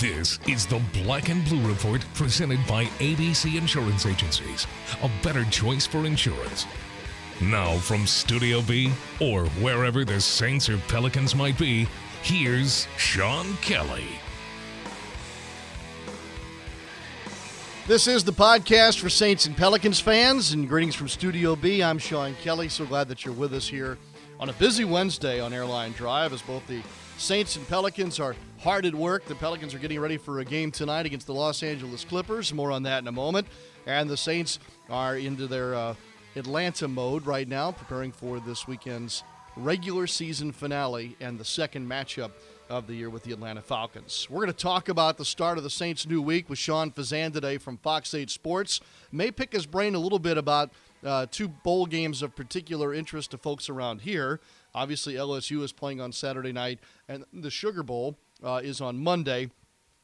This is the Black and Blue Report presented by ABC Insurance Agencies. A better choice for insurance. Now, from Studio B, or wherever the Saints or Pelicans might be, here's Sean Kelly. This is the podcast for Saints and Pelicans fans, and greetings from Studio B. I'm Sean Kelly. So glad that you're with us here on a busy Wednesday on Airline Drive as both the Saints and Pelicans are hard at work. The Pelicans are getting ready for a game tonight against the Los Angeles Clippers. More on that in a moment. And the Saints are into their uh, Atlanta mode right now, preparing for this weekend's regular season finale and the second matchup of the year with the Atlanta Falcons. We're going to talk about the start of the Saints' new week with Sean Fazan today from Fox 8 Sports. May pick his brain a little bit about uh, two bowl games of particular interest to folks around here. Obviously, LSU is playing on Saturday night, and the Sugar Bowl uh, is on Monday.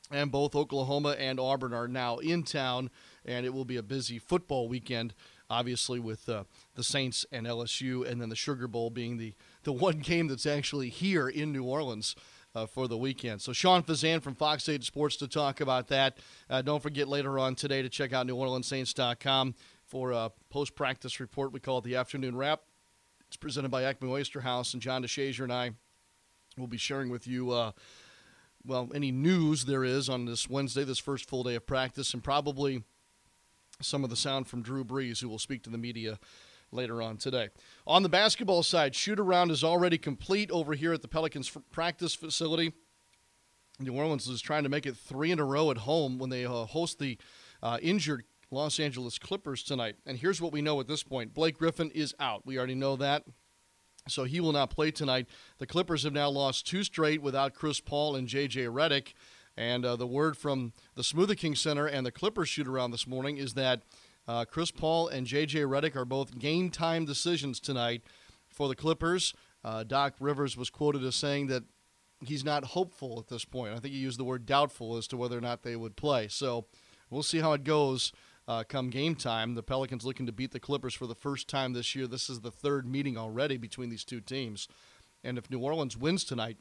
And both Oklahoma and Auburn are now in town, and it will be a busy football weekend obviously with uh, the Saints and LSU, and then the Sugar Bowl being the, the one game that's actually here in New Orleans uh, for the weekend. So Sean Fazan from Fox 8 Sports to talk about that. Uh, don't forget later on today to check out NewOrleansSaints.com for a post-practice report. We call it the afternoon wrap. It's presented by Acme Oyster House, and John DeShazier and I will be sharing with you, uh, well, any news there is on this Wednesday, this first full day of practice, and probably some of the sound from Drew Brees, who will speak to the media later on today. On the basketball side, shoot around is already complete over here at the Pelicans practice facility. New Orleans is trying to make it three in a row at home when they uh, host the uh, injured Los Angeles Clippers tonight. And here's what we know at this point Blake Griffin is out. We already know that. So he will not play tonight. The Clippers have now lost two straight without Chris Paul and J.J. Redick. And uh, the word from the Smoothie King Center and the Clippers shoot around this morning is that uh, Chris Paul and J.J. Redick are both game time decisions tonight for the Clippers. Uh, Doc Rivers was quoted as saying that he's not hopeful at this point. I think he used the word doubtful as to whether or not they would play. So we'll see how it goes uh, come game time. The Pelicans looking to beat the Clippers for the first time this year. This is the third meeting already between these two teams. And if New Orleans wins tonight,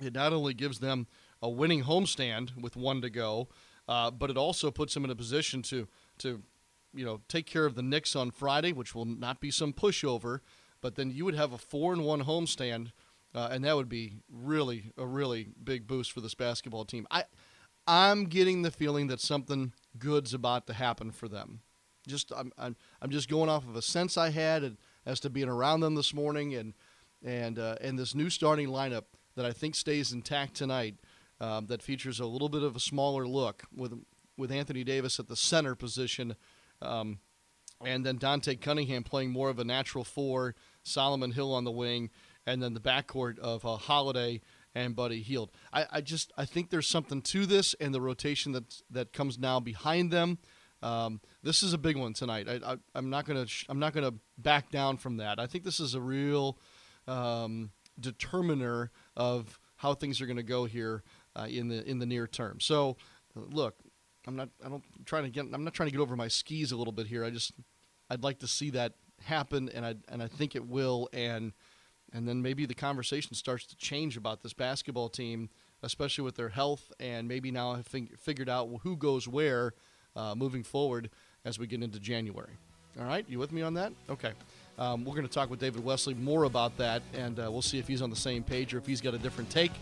it not only gives them a winning homestand with one to go, uh, but it also puts them in a position to to you know, take care of the Knicks on Friday, which will not be some pushover, but then you would have a four and one homestand, uh, and that would be really a really big boost for this basketball team. I, I'm getting the feeling that something good's about to happen for them. Just I'm I'm, I'm just going off of a sense I had as to being around them this morning, and and uh, and this new starting lineup that I think stays intact tonight. Um, that features a little bit of a smaller look with with Anthony Davis at the center position um, and then Dante Cunningham playing more of a natural four, Solomon Hill on the wing, and then the backcourt of uh, Holiday and Buddy Hield. I, I, just I think there's something to this, and the rotation that that comes now behind them. Um, this is a big one tonight. I, am not gonna I'm not gonna back down from that. I think this is a real um, determiner of how things are to go here uh, in the in the near term. So, look, I'm not. I don't I'm trying to get. I'm not trying to get over my skis a little bit here. I just. I'd like to see that happen, and I and I think it will. And and then maybe the conversation starts to change about this basketball team, especially with their health, and maybe now have figured out who goes where uh, moving forward as we get into January. All right, you with me on that? Okay. Um, we're going to talk with David Wesley more about that, and uh, we'll see if he's on the same page or if he's got a different take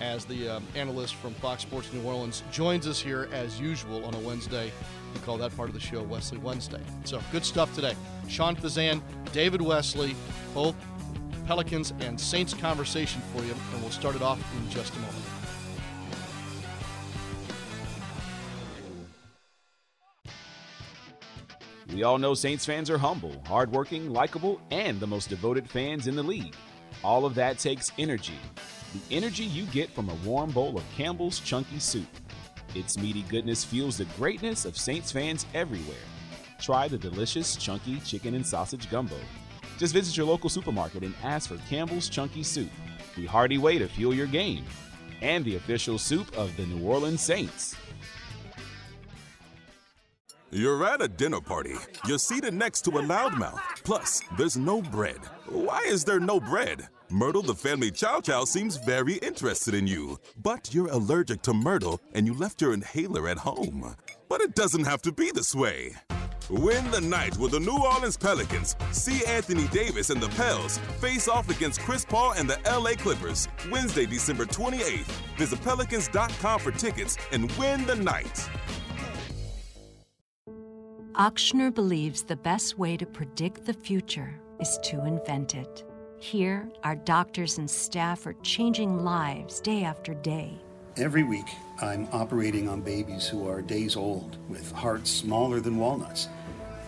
as the um, analyst from Fox Sports New Orleans joins us here as usual on a Wednesday. We call that part of the show Wesley Wednesday. So good stuff today. Sean Fazan, David Wesley, both Pelicans and Saints conversation for you, and we'll start it off in just a moment. We all know Saints fans are humble, hardworking, likable, and the most devoted fans in the league. All of that takes energy the energy you get from a warm bowl of Campbell's Chunky Soup. Its meaty goodness fuels the greatness of Saints fans everywhere. Try the delicious Chunky Chicken and Sausage Gumbo. Just visit your local supermarket and ask for Campbell's Chunky Soup, the hearty way to fuel your game, and the official soup of the New Orleans Saints. You're at a dinner party. You're seated next to a loudmouth. Plus, there's no bread. Why is there no bread? Myrtle the family chow chow seems very interested in you, but you're allergic to Myrtle and you left your inhaler at home. But it doesn't have to be this way. Win the night with the New Orleans Pelicans. See Anthony Davis and the Pels face off against Chris Paul and the LA Clippers Wednesday, December 28th. Visit pelicans.com for tickets and win the night. Ochsner believes the best way to predict the future is to invent it. Here, our doctors and staff are changing lives day after day. Every week, I'm operating on babies who are days old with hearts smaller than walnuts.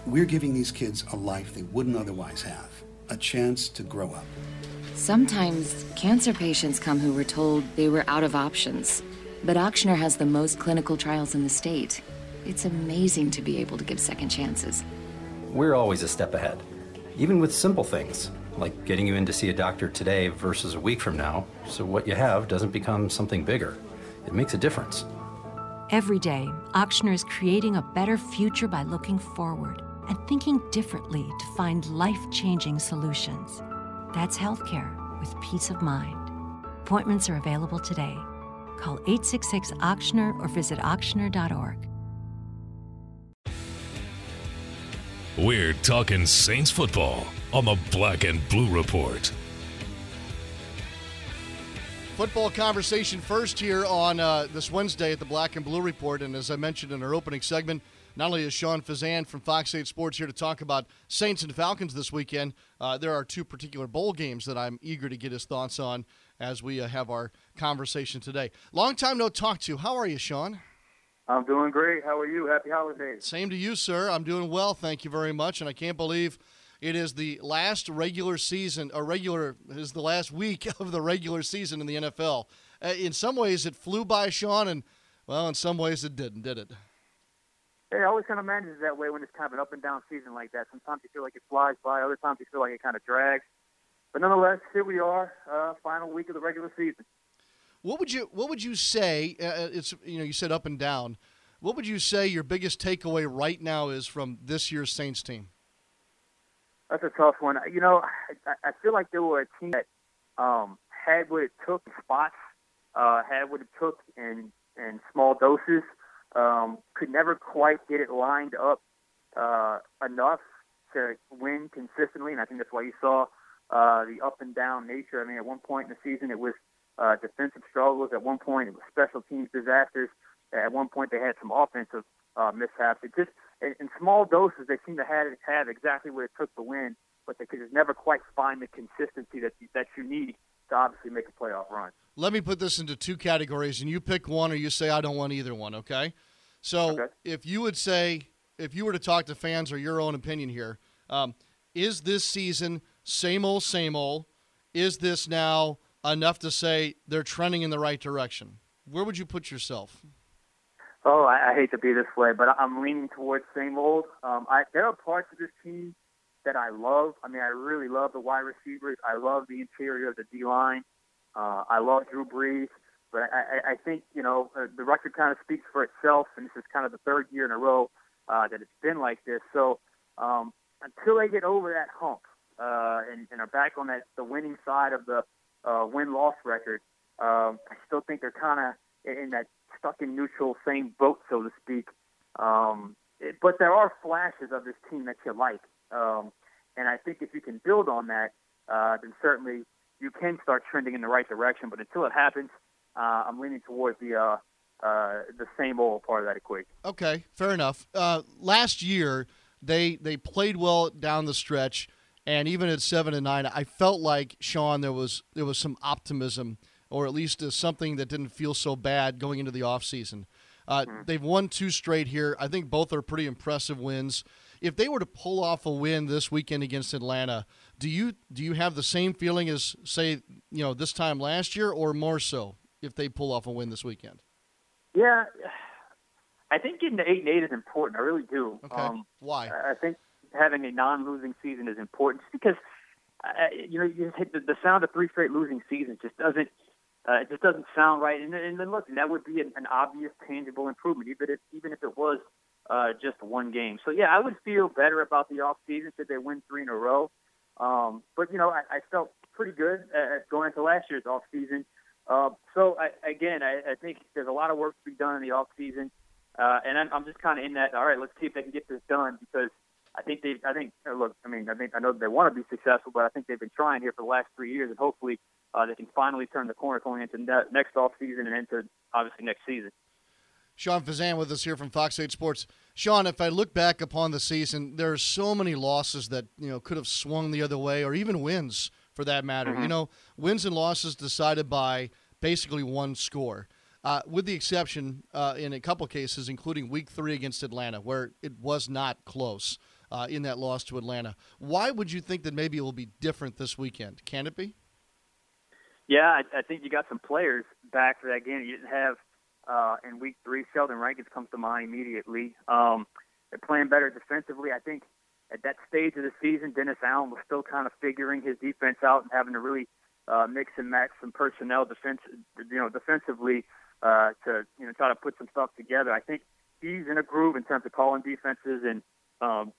We're giving these kids a life they wouldn't otherwise have, a chance to grow up. Sometimes cancer patients come who were told they were out of options. But Ochsner has the most clinical trials in the state. It's amazing to be able to give second chances. We're always a step ahead, even with simple things like getting you in to see a doctor today versus a week from now, so what you have doesn't become something bigger. It makes a difference. Every day, Ochsner is creating a better future by looking forward and thinking differently to find life changing solutions. That's healthcare with peace of mind. Appointments are available today. Call 866 Ochsner or visit ochsner.org. We're talking Saints football on the Black and Blue Report. Football conversation first here on uh, this Wednesday at the Black and Blue Report. And as I mentioned in our opening segment, not only is Sean Fazan from Fox 8 Sports here to talk about Saints and Falcons this weekend, uh, there are two particular bowl games that I'm eager to get his thoughts on as we uh, have our conversation today. Long time no talk to. How are you, Sean? I'm doing great. How are you? Happy holidays. Same to you, sir. I'm doing well. Thank you very much. And I can't believe it is the last regular season, a regular is the last week of the regular season in the NFL. Uh, in some ways, it flew by, Sean, and well, in some ways, it didn't, did it? It always kind of manages that way when it's kind of an up and down season like that. Sometimes you feel like it flies by, other times you feel like it kind of drags. But nonetheless, here we are, uh, final week of the regular season. What would you What would you say? Uh, uh, it's you know you said up and down. What would you say your biggest takeaway right now is from this year's Saints team? That's a tough one. You know, I, I feel like they were a team that um, had what it took in spots, uh, had what it took in in small doses. Um, could never quite get it lined up uh, enough to win consistently, and I think that's why you saw uh, the up and down nature. I mean, at one point in the season, it was uh, defensive struggles. At one point, it was special teams disasters. At one point, they had some offensive uh, mishaps. It just in, in small doses, they seem to have have exactly what it took to win, but they could just never quite find the consistency that that you obviously make a playoff run. Let me put this into two categories, and you pick one, or you say I don't want either one. Okay. So Okay. if you would say, if you were to talk to fans or your own opinion here, um, is this season same old, same old? Is this now enough to say they're trending in the right direction? Where would you put yourself? Oh, I, I hate to be this way, but I'm leaning towards same old. Um, I, there are parts of this team that I love. I mean, I really love the wide receivers. I love the interior of the D line. Uh, I love Drew Brees, but I, I, think you know uh, the record kind of speaks for itself, and this is kind of the third year in a row uh, that it's been like this. So um, until they get over that hump uh, and, and are back on that the winning side of the uh, win loss record, um, I still think they're kind of in that stuck in neutral, same boat, so to speak. Um, it, but there are flashes of this team that you like, um, and I think if you can build on that, uh, then certainly you can start trending in the right direction. But until it happens, uh, I'm leaning towards the uh, uh, the same old part of that equation. Okay, fair enough. Uh, last year they they played well down the stretch, and even at seven and nine, I felt like Sean there was there was some optimism, or at least uh, something that didn't feel so bad going into the offseason. Uh, They've won two straight here. I think both are pretty impressive wins. If they were to pull off a win this weekend against Atlanta, do you do you have the same feeling as say you know this time last year, or more so if they pull off a win this weekend? Yeah, I think getting to eight and eight is important. I really do. Okay, Um, why? I think having a non-losing season is important, just because uh, you know you just hit the, the sound of three straight losing seasons just doesn't uh, it just doesn't sound right. And, and then look, that would be an, an obvious, tangible improvement, even if even if it was uh, just one game. So yeah, I would feel better about the off season should they win three in a row. Um, but you know, I, I felt pretty good at going into last year's off season. Uh, so I, again, I, I think there's a lot of work to be done in the off season, uh, and I'm, I'm just kind of in that. All right, let's see if they can get this done because I think they. I think uh, look. I mean, I think I know they want to be successful, but I think they've been trying here for the last three years, and hopefully uh, they can finally turn the corner going into ne- next off season and into obviously next season. Sean Fazan with us here from Fox 8 Sports. Sean, if I look back upon the season, there are so many losses that you know could have swung the other way, or even wins for that matter. Mm-hmm. You know, wins and losses decided by basically one score. Uh, with the exception uh, in a couple cases, including Week Three against Atlanta, where it was not close uh, in that loss to Atlanta. Why would you think that maybe it will be different this weekend? Can it be? Yeah, I, I think you got some players back for that game. You didn't have uh, in Week Three. Sheldon Rankins comes to mind immediately. Um, they're playing better defensively. I think at that stage of the season, Dennis Allen was still kind of figuring his defense out and having to really uh, mix and match some personnel defense, you know, defensively uh, to you know try to put some stuff together. I think he's in a groove in terms of calling defenses and um,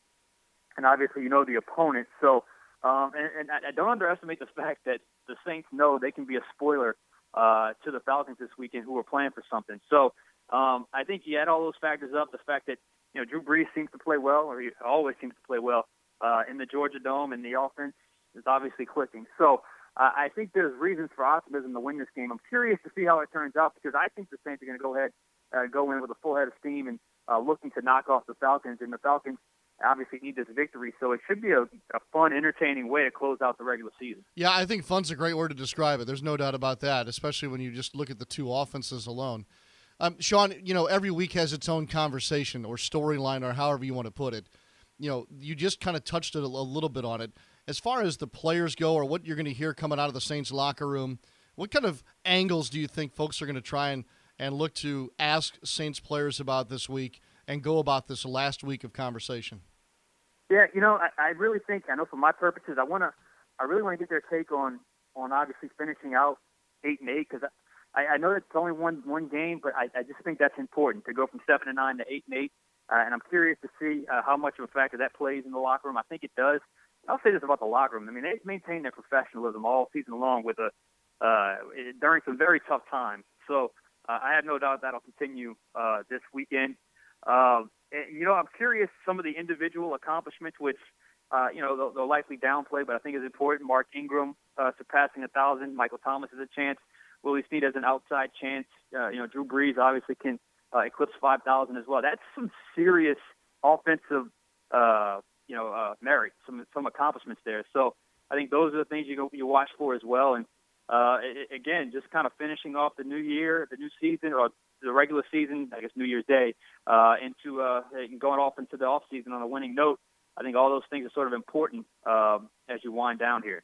and obviously you know the opponent. So um, and, and I, I don't underestimate the fact that the Saints know they can be a spoiler uh, to the Falcons this weekend, who are playing for something. So um, I think you add all those factors up. The fact that you know Drew Brees seems to play well, or he always seems to play well uh, in the Georgia Dome, and the offense is obviously clicking. So uh, I think there's reasons for optimism to win this game. I'm curious to see how it turns out because I think the Saints are going to go ahead, uh, go in with a full head of steam and uh, looking to knock off the Falcons. And the Falcons obviously need this victory, so it should be a, a fun, entertaining way to close out the regular season. Yeah, I think fun's a great word to describe it. There's no doubt about that, especially when you just look at the two offenses alone. Um, Sean, you know, every week has its own conversation or storyline or however you want to put it. You know, you just kind of touched it a, a little bit on it as far as the players go, or what you're going to hear coming out of the Saints locker room, what kind of angles do you think folks are going to try and, and look to ask Saints players about this week and go about this last week of conversation? Yeah, you know, I, I really think I know for my purposes, I want to, I really want to get their take on on obviously finishing out eight and eight because I, I know it's only one one game, but I, I just think that's important to go from seven and nine to eight and eight. Uh, and I'm curious to see uh, how much of a factor that plays in the locker room. I think it does. I'll say this about the locker room. I mean, they've maintained their professionalism all season long with a uh, during some very tough times. So uh, I have no doubt that'll continue uh, this weekend. And, you know, I'm curious some of the individual accomplishments, which uh, you know they'll, they'll likely downplay, but I think is important. Mark Ingram uh, surpassing a thousand. Michael Thomas has a chance. Willie Snead has an outside chance. Uh, you know, Drew Brees obviously can uh, eclipse 5,000 as well. That's some serious offensive uh, you know uh, merit, some some accomplishments there. So I think those are the things you go, you watch for as well. And it, again, just kind of finishing off the new year, the new season, or the regular season, I guess New Year's Day, uh, into uh, going off into the off season on a winning note. I think all those things are sort of important um, as you wind down here.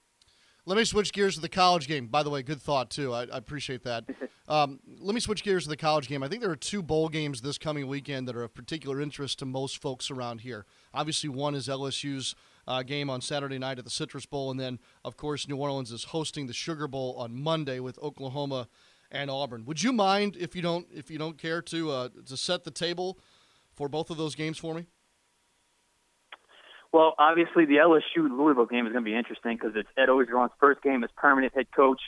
Let me switch gears to the college game. By the way, good thought too. I, I appreciate that. Um, let me switch gears to the college game. I think there are two bowl games this coming weekend that are of particular interest to most folks around here. Obviously, one is LSU's uh, game on Saturday night at the Citrus Bowl, and then of course New Orleans is hosting the Sugar Bowl on Monday with Oklahoma and Auburn. Would you mind if you don't if you don't care to uh, to set the table for both of those games for me? Well, obviously the LSU Louisville game is going to be interesting because it's Ed Orgeron's first game as permanent head coach.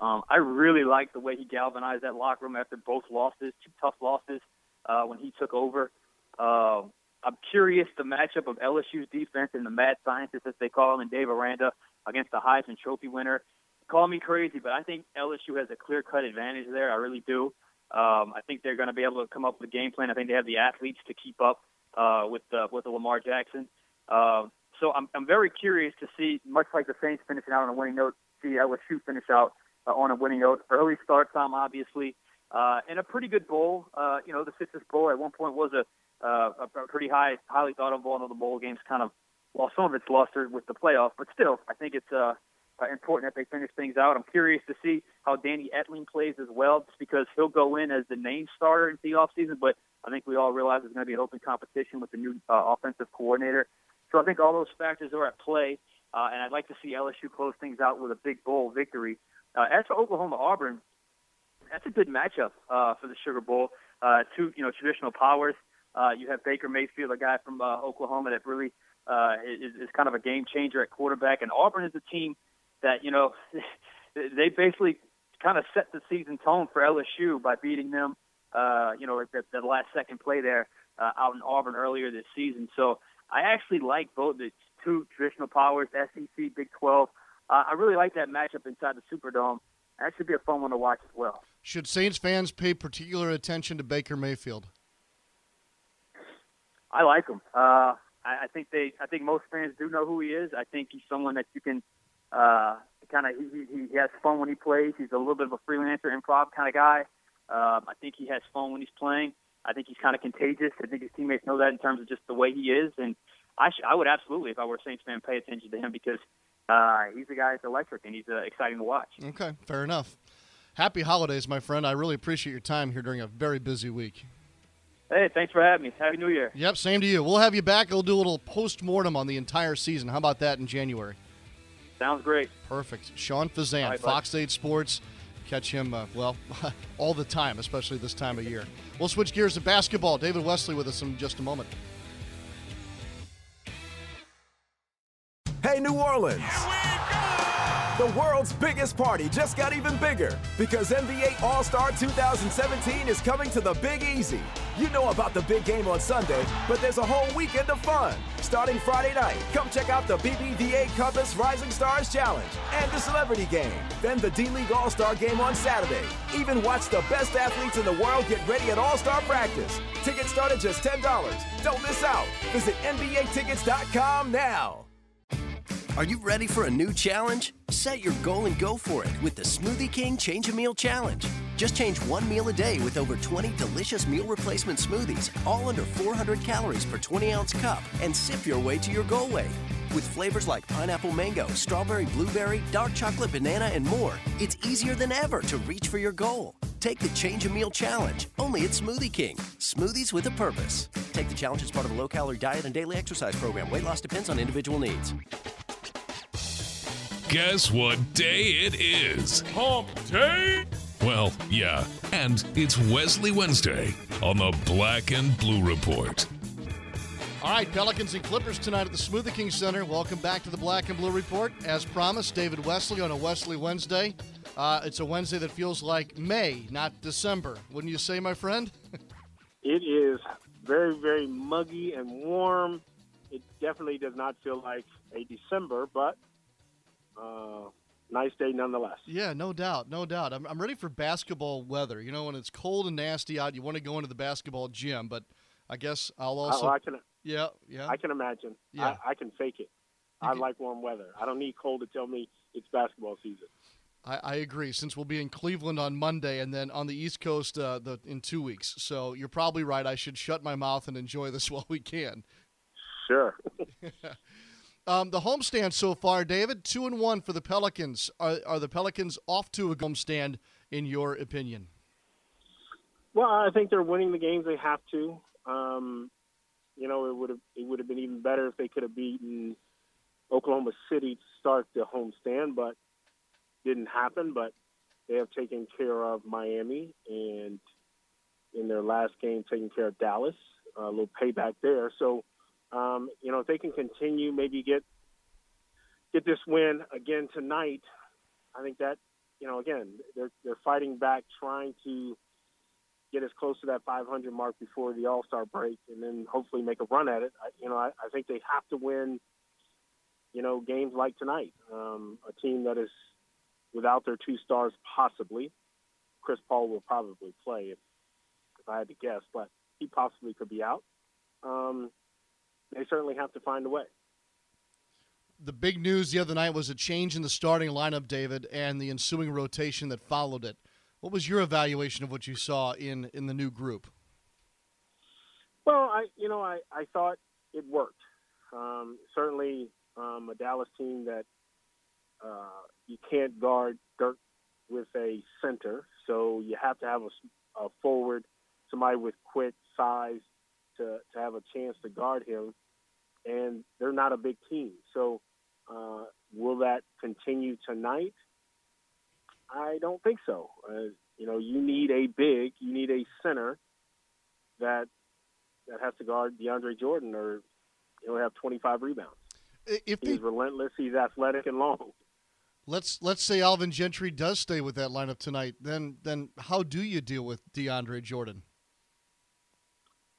Um, I really like the way he galvanized that locker room after both losses, two tough losses uh, when he took over. Uh, I'm curious the matchup of LSU's defense and the mad scientists, as they call him, and Dave Aranda against the Heisman Trophy winner. Call me crazy, but I think LSU has a clear-cut advantage there. I really do. Um, I think they're going to be able to come up with a game plan. I think they have the athletes to keep up uh, with uh, with the Lamar Jackson. Uh, so I'm I'm very curious to see, much like the Saints finishing out on a winning note, see LSU finish out uh, on a winning note. Early start time, obviously, uh, and a pretty good bowl. Uh, you know, the Citrus Bowl at one point was a, uh, a pretty high, highly thought of bowl. I know the bowl games kind of lost some of its luster with the playoff, but still, I think it's uh, uh, important that they finish things out. I'm curious to see how Danny Etling plays as well, just because he'll go in as the name starter in the offseason, but I think we all realize there's going to be an open competition with the new uh, offensive coordinator. So I think all those factors are at play, uh, and I'd like to see LSU close things out with a big bowl victory. Uh, as for Oklahoma Auburn, that's a good matchup uh, for the Sugar Bowl. Uh, two, you know, traditional powers. Uh, you have Baker Mayfield, a guy from uh, Oklahoma that really uh, is, is kind of a game changer at quarterback, and Auburn is a team that you know they basically kind of set the season tone for LSU by beating them. Uh, you know, the, the last second play there uh, out in Auburn earlier this season. So I actually like both the two traditional powers, SEC, Big 12. Uh, I really like that matchup inside the Superdome. That should be a fun one to watch as well. Should Saints fans pay particular attention to Baker Mayfield? I like him. Uh, I, I think they. I think most fans do know who he is. I think he's someone that you can uh, kind of. He, he has fun when he plays. He's a little bit of a freelancer, improv kind of guy. Um, I think he has fun when he's playing. I think he's kind of contagious. I think his teammates know that in terms of just the way he is. And I, sh- I would absolutely, if I were a Saints fan, pay attention to him because uh, he's a guy that's electric and he's uh, exciting to watch. Okay, fair enough. Happy holidays, my friend. I really appreciate your time here during a very busy week. Hey, thanks for having me. Happy New Year. Yep, same to you. We'll have you back. We'll do a little post mortem on the entire season. How about that in January? Sounds great. Perfect. Sean Fazan, right, Fox 8 Sports. Catch him, uh, well, all the time, especially this time of year. We'll switch gears to basketball. David Wesley with us in just a moment. Hey, New Orleans. The world's biggest party just got even bigger because NBA All Star 2017 is coming to the Big Easy. You know about the big game on Sunday, but there's a whole weekend of fun. Starting Friday night, come check out the BBVA Compass Rising Stars Challenge and the Celebrity Game. Then the D League All Star Game on Saturday. Even watch the best athletes in the world get ready at All Star practice. Tickets start at just $10. Don't miss out. Visit NBATickets.com now. Are you ready for a new challenge? Set your goal and go for it with the Smoothie King Change a Meal Challenge. Just change one meal a day with over 20 delicious meal replacement smoothies, all under 400 calories per 20 ounce cup, and sip your way to your goal weight. With flavors like pineapple mango, strawberry blueberry, dark chocolate banana, and more, it's easier than ever to reach for your goal. Take the Change a Meal Challenge, only at Smoothie King. Smoothies with a purpose. Take the challenge as part of a low calorie diet and daily exercise program. Weight loss depends on individual needs. Guess what day it is? Hump Day? Well, yeah, and it's Wesley Wednesday on the Black and Blue Report. All right, Pelicans and Clippers tonight at the Smoothie King Center. Welcome back to the Black and Blue Report. As promised, David Wesley on a Wesley Wednesday. Uh, it's a Wednesday that feels like May, not December. Wouldn't you say, my friend? it is very, very muggy and warm. It definitely does not feel like a December, but uh, nice day nonetheless. Yeah, no doubt, no doubt. I'm, I'm ready for basketball weather. You know, when it's cold and nasty out, you want to go into the basketball gym, but I guess I'll also. Oh, I can, yeah, yeah. I can imagine. Yeah. I, I can fake it. I like warm weather. I don't need cold to tell me it's basketball season. I, I, agree. Since we'll be in Cleveland on Monday and then on the East Coast uh, the, in two weeks, so you're probably right. I should shut my mouth and enjoy this while we can. Sure. um, the homestand so far, David, two and one for the Pelicans. Are, are the Pelicans off to a homestand, in your opinion? Well, I think they're winning the games they have to. Um, you know, it would have it would have been even better if they could have beaten Oklahoma City to start the homestand, but didn't happen. But they have taken care of Miami and in their last game, taking care of Dallas. a little payback there. So, um, you know, if they can continue, maybe get get this win again tonight, I think that you know, again, they're they're fighting back, trying to get as close to that 500 mark before the All Star break, and then hopefully make a run at it. I, you know, I, I think they have to win. You know, games like tonight, um, a team that is without their two stars, possibly. Chris Paul will probably play if, if I had to guess, but he possibly could be out. Um, they certainly have to find a way. The big news the other night was a change in the starting lineup, David, and the ensuing rotation that followed it. What was your evaluation of what you saw in, in the new group? Well, I you know I, I thought it worked. Um, certainly, um, a Dallas team that uh, you can't guard Dirk with a center, so you have to have a, a forward, somebody with quick size to to have a chance to guard him. And they're not a big team, so uh, will that continue tonight? I don't think so. Uh, you know, you need a big, you need a center that that has to guard DeAndre Jordan, or he'll have 25 rebounds. If he's relentless, he's athletic and long. Let's let's say Alvin Gentry does stay with that lineup tonight. Then then how do you deal with DeAndre Jordan?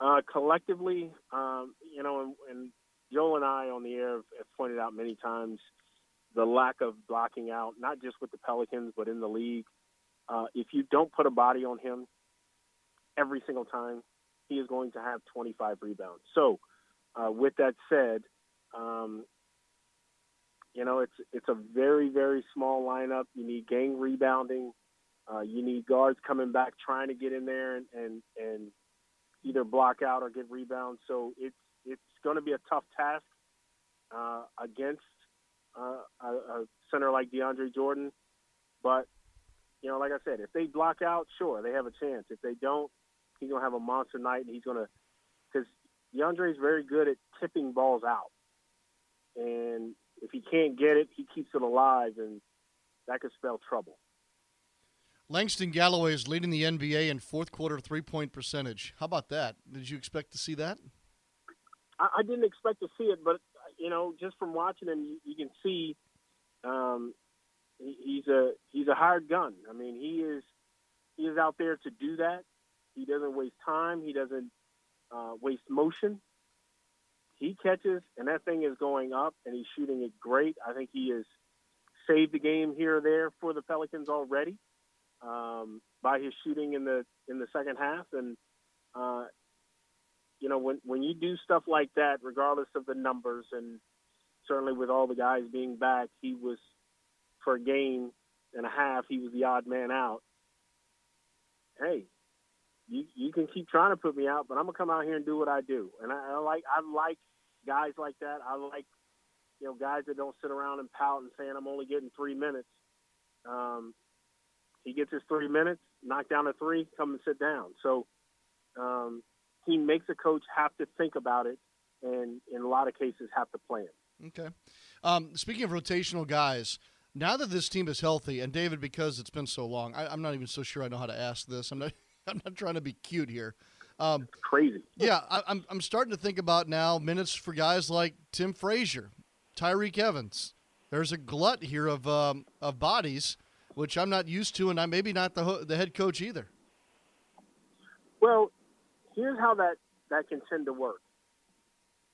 Uh, collectively, um, you know, and, and Joel and I on the air have, have pointed out many times the lack of blocking out, not just with the Pelicans, but in the league. Uh, if you don't put a body on him every single time, he is going to have 25 rebounds. So, uh, with that said, um, you know it's it's a very very small lineup. You need gang rebounding. Uh, you need guards coming back trying to get in there and, and and either block out or get rebounds. So it's it's going to be a tough task uh, against uh, a, a center like DeAndre Jordan. But you know, like I said, if they block out, sure, they have a chance. If they don't, he's gonna have a monster night, and he's gonna because DeAndre is very good at tipping balls out, and if he can't get it, he keeps it alive, and that could spell trouble. Langston Galloway is leading the NBA in fourth quarter three point percentage. How about that? Did you expect to see that? I, didn't expect to see it, but you know, just from watching him, you, you can see um, he, he's a he's a hired gun. I mean, he is he is out there to do that. He doesn't waste time. He doesn't uh, waste motion. He catches, and that thing is going up, and he's shooting it great. I think he has saved the game here or there for the Pelicans already um, by his shooting in the in the second half. And uh, you know, when when you do stuff like that, regardless of the numbers, and certainly with all the guys being back, he was for a game and a half, he was the odd man out. Hey, you you can keep trying to put me out, but I'm gonna come out here and do what I do. And I, I like I like guys like that. I like you know guys that don't sit around and pout and saying I'm only getting three minutes. Um, he gets his three minutes, knock down a three, come and sit down. So um, he makes a coach have to think about it, and in a lot of cases have to plan. Okay. Um, speaking of rotational guys, now that this team is healthy, and David, because it's been so long, I, am not even so sure I know how to ask this. I'm not. I'm not trying to be cute here. Um, crazy. Yeah, I, I'm. I'm starting to think about now minutes for guys like Tim Frazier, Tyreke Evans. There's a glut here of um, of bodies, which I'm not used to, and I'm maybe not the the head coach either. Well, here's how that that can tend to work.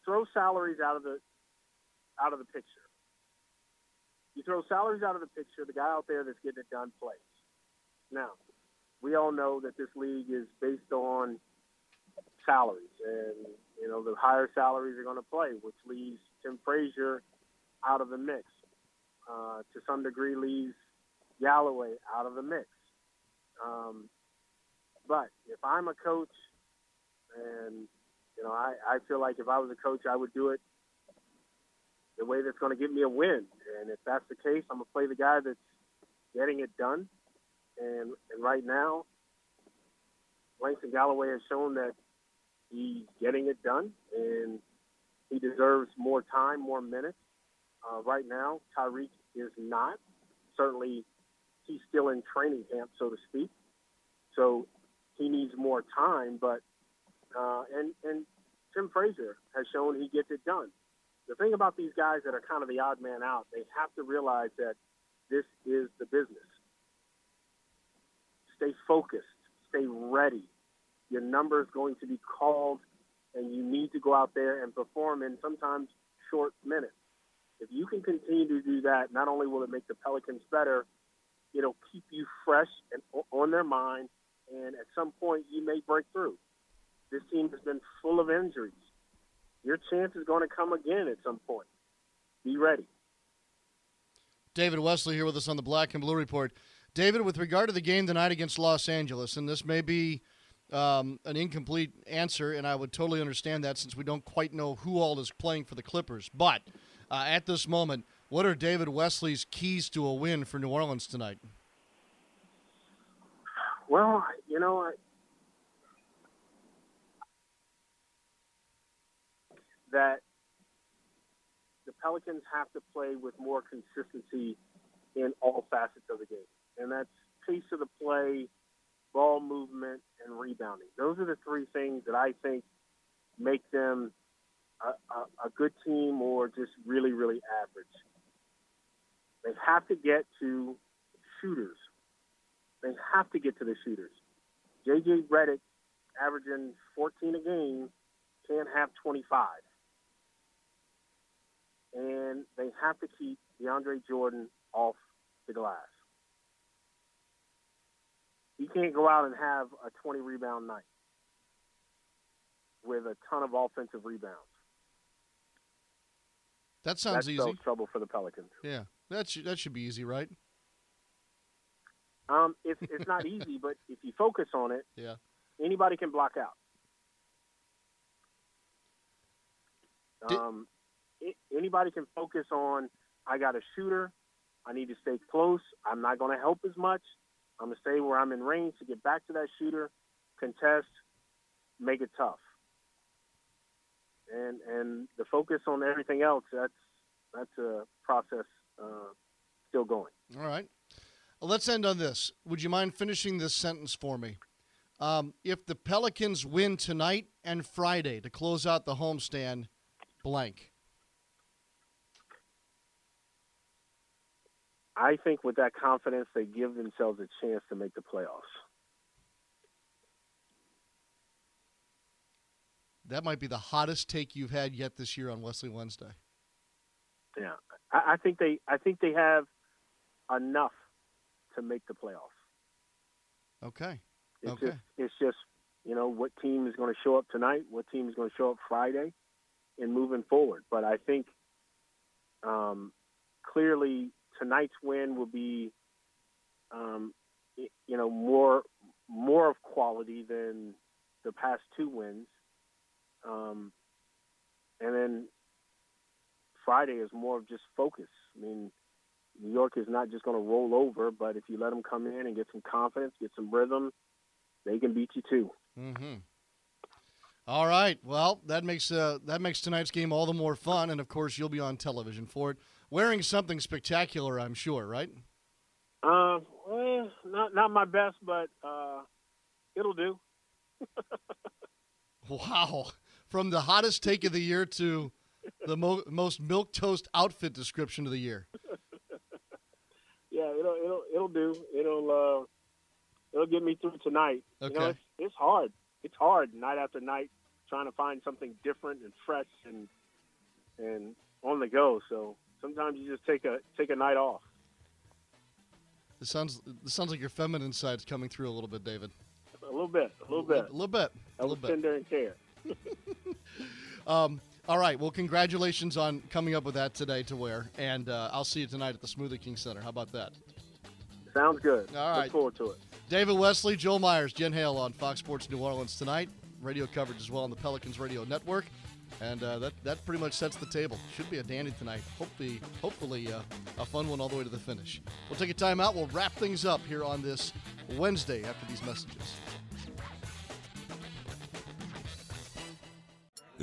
Throw salaries out of the out of the picture. You throw salaries out of the picture, the guy out there that's getting it done plays. Now, we all know that this league is based on salaries, and you know the higher salaries are going to play, which leaves Tim Frazier out of the mix. Uh, to some degree, leaves Galloway out of the mix. Um, but if I'm a coach and, you know, I, I feel like if I was a coach, I would do it the way that's going to give me a win. And if that's the case, I'm to play the guy that's getting it done. And, and right now, Langston Galloway has shown that he's getting it done and he deserves more time, more minutes. Uh, right now, Tyreke is not. Certainly, he's still in training camp, so to speak. So he needs more time, but uh, and and Tim Frazier has shown he gets it done. The thing about these guys that are kind of the odd man out, they have to realize that this is the business. Stay focused. Stay ready. Your number is going to be called, and you need to go out there and perform in sometimes short minutes. If you can continue to do that, not only will it make the Pelicans better, it'll keep you fresh and on their mind, and at some point you may break through. This team has been full of injuries. Your chance is going to come again at some point. Be ready. David Wesley here with us on the Black and Blue Report. David, with regard to the game tonight against Los Angeles, and this may be um, an incomplete answer, and I would totally understand that since we don't quite know who all is playing for the Clippers. But uh, at this moment, what are David Wesley's keys to a win for New Orleans tonight? Well, you know, I, that the Pelicans have to play with more consistency in all facets of the game, and that's pace of the play, ball movement, and rebounding. Those are the three things that I think make them a, a, a good team or just really, really average. They have to get to shooters. They have to get to the shooters. J.J. Redick, averaging 14 a game, can't have 25. And they have to keep DeAndre Jordan off the glass. He can't go out and have a 20 rebound night with a ton of offensive rebounds. That sounds That's easy. trouble for the Pelicans. Yeah, that should, that should be easy, right? Um, it's it's not easy, but if you focus on it, Yeah. anybody can block out. Did- Um, a- anybody can focus on. I got a shooter. I need to stay close. I'm not going to help as much. I'm going to stay where I'm in range to get back to that shooter, contest, make it tough. And and the focus on everything else that's that's a process uh, still going. All right. Let's end on this. Would you mind finishing this sentence for me? Um, if the Pelicans win tonight and Friday to close out the homestand, blank. I think with that confidence, they give themselves a chance to make the playoffs. That might be the hottest take you've had yet this year on Wesley Wednesday. Yeah, I, I think they, I think they have enough to make the playoffs. Okay. It's Okay. just, it's just, you know, what team is going to show up tonight, what team is going to show up Friday, and moving forward. But I think um, clearly tonight's win will be, um, you know, more more of quality than the past two wins. Um, and then Friday is more of just focus. I mean, New York is not just going to roll over, but if you let them come in and get some confidence, get some rhythm, they can beat you too. Mm-hmm. All right. Well, that makes uh, that makes tonight's game all the more fun, and of course, you'll be on television for it, wearing something spectacular. I'm sure, right? Uh, well, not not my best, but uh, it'll do. Wow. From the hottest take of the year to the mo- most milk toast outfit description of the year. Yeah, it'll it'll it'll do. It'll uh, it'll get me through tonight. You know, Okay. it's, it's hard. It's hard night after night trying to find something different and fresh and and on the go. So sometimes you just take a take a night off. This sounds this sounds like your feminine side's coming through a little bit, David. A little bit, a little bit. A little bit. a little was bit. tender and care. Um, all right. Well, congratulations on coming up with that today to wear, and uh, I'll see you tonight at the Smoothie King Center. How about that? Sounds good. All right. Look forward to it. David Wesley, Joel Meyers, Jen Hale on Fox Sports New Orleans tonight. Radio coverage as well on the Pelicans Radio Network. And uh, that, that pretty much sets the table. Should be a dandy tonight. Hopefully, hopefully uh, a fun one all the way to the finish. We'll take a timeout. We'll wrap things up here on this Wednesday after these messages.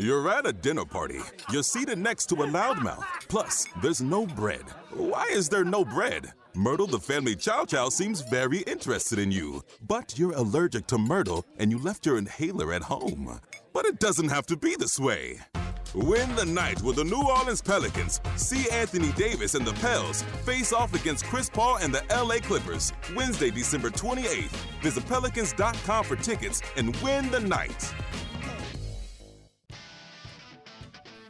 You're at a dinner party. You're seated next to a loudmouth. Plus, there's no bread. Why is there no bread? Myrtle the family chow chow seems very interested in you. But you're allergic to Myrtle and you left your inhaler at home. But it doesn't have to be this way. Win the night with the New Orleans Pelicans. See Anthony Davis and the Pels face off against Chris Paul and the LA Clippers Wednesday, December 28th. Visit pelicans.com for tickets and win the night.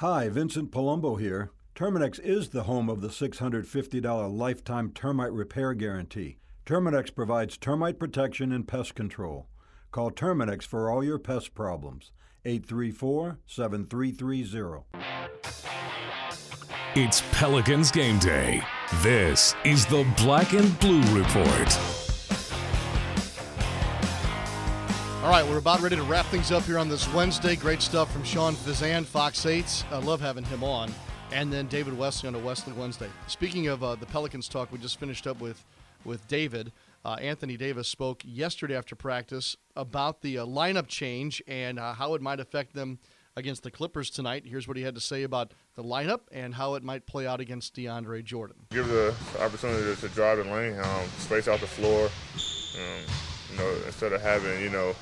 Hi, Vincent Palumbo here. Terminix is the home of the $650 lifetime termite repair guarantee. Terminix provides termite protection and pest control. Call Terminix for all your pest problems. 834 7330. It's Pelicans game day. This is the Black and Blue Report. All right, we're about ready to wrap things up here on this Wednesday. Great stuff from Sean Fazan, Fox 8. I love having him on. And then David Wesley on a Wesley Wednesday. Speaking of uh, the Pelicans talk, we just finished up with with David. Uh, Anthony Davis spoke yesterday after practice about the uh, lineup change and uh, how it might affect them against the Clippers tonight. Here's what he had to say about the lineup and how it might play out against DeAndre Jordan. Give the opportunity to, drive the lane, um, space out the floor. Um, you know, instead of having you know,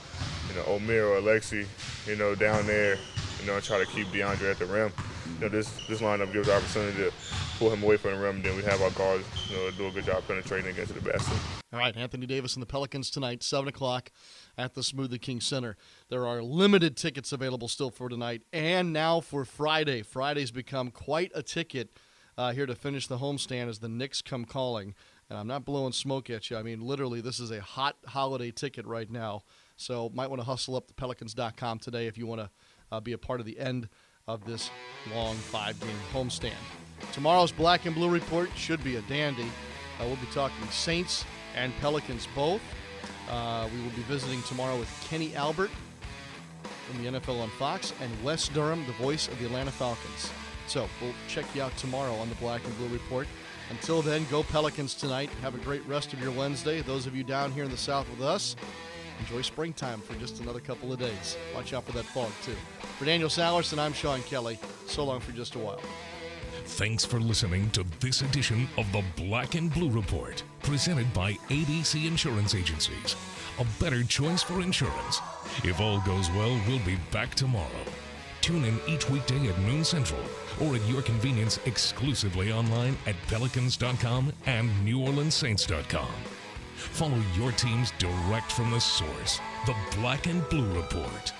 you know, Omer or Alexi, you know, down there, you know, and try to keep DeAndre at the rim. You know, this this lineup gives the opportunity to pull him away from the rim. Then we have our guards, you know, do a good job penetrating against the basket. All right, Anthony Davis and the Pelicans tonight, seven o'clock at the Smoothie King Center. There are limited tickets available still for tonight and now for Friday. Friday's become quite a ticket uh, here to finish the homestand as the Knicks come calling. And I'm not blowing smoke at you. I mean, literally, this is a hot holiday ticket right now. So might want to hustle up to pelicans.com today if you want to uh, be a part of the end of this long five-game homestand. Tomorrow's Black and Blue Report should be a dandy. Uh, we'll be talking Saints and Pelicans both. Uh, we will be visiting tomorrow with Kenny Albert from the NFL on Fox and Wes Durham, the voice of the Atlanta Falcons. So we'll check you out tomorrow on the Black and Blue Report. Until then, go Pelicans tonight. Have a great rest of your Wednesday. Those of you down here in the South with us, enjoy springtime for just another couple of days. Watch out for that fog, too. For Daniel Salerson, I'm Sean Kelly. So long for just a while. Thanks for listening to this edition of the Black and Blue Report, presented by ABC Insurance Agencies. A better choice for insurance. If all goes well, we'll be back tomorrow. Tune in each weekday at noon central or at your convenience exclusively online at pelicans.com and neworleanssaints.com. Follow your teams direct from the source, the Black and Blue Report.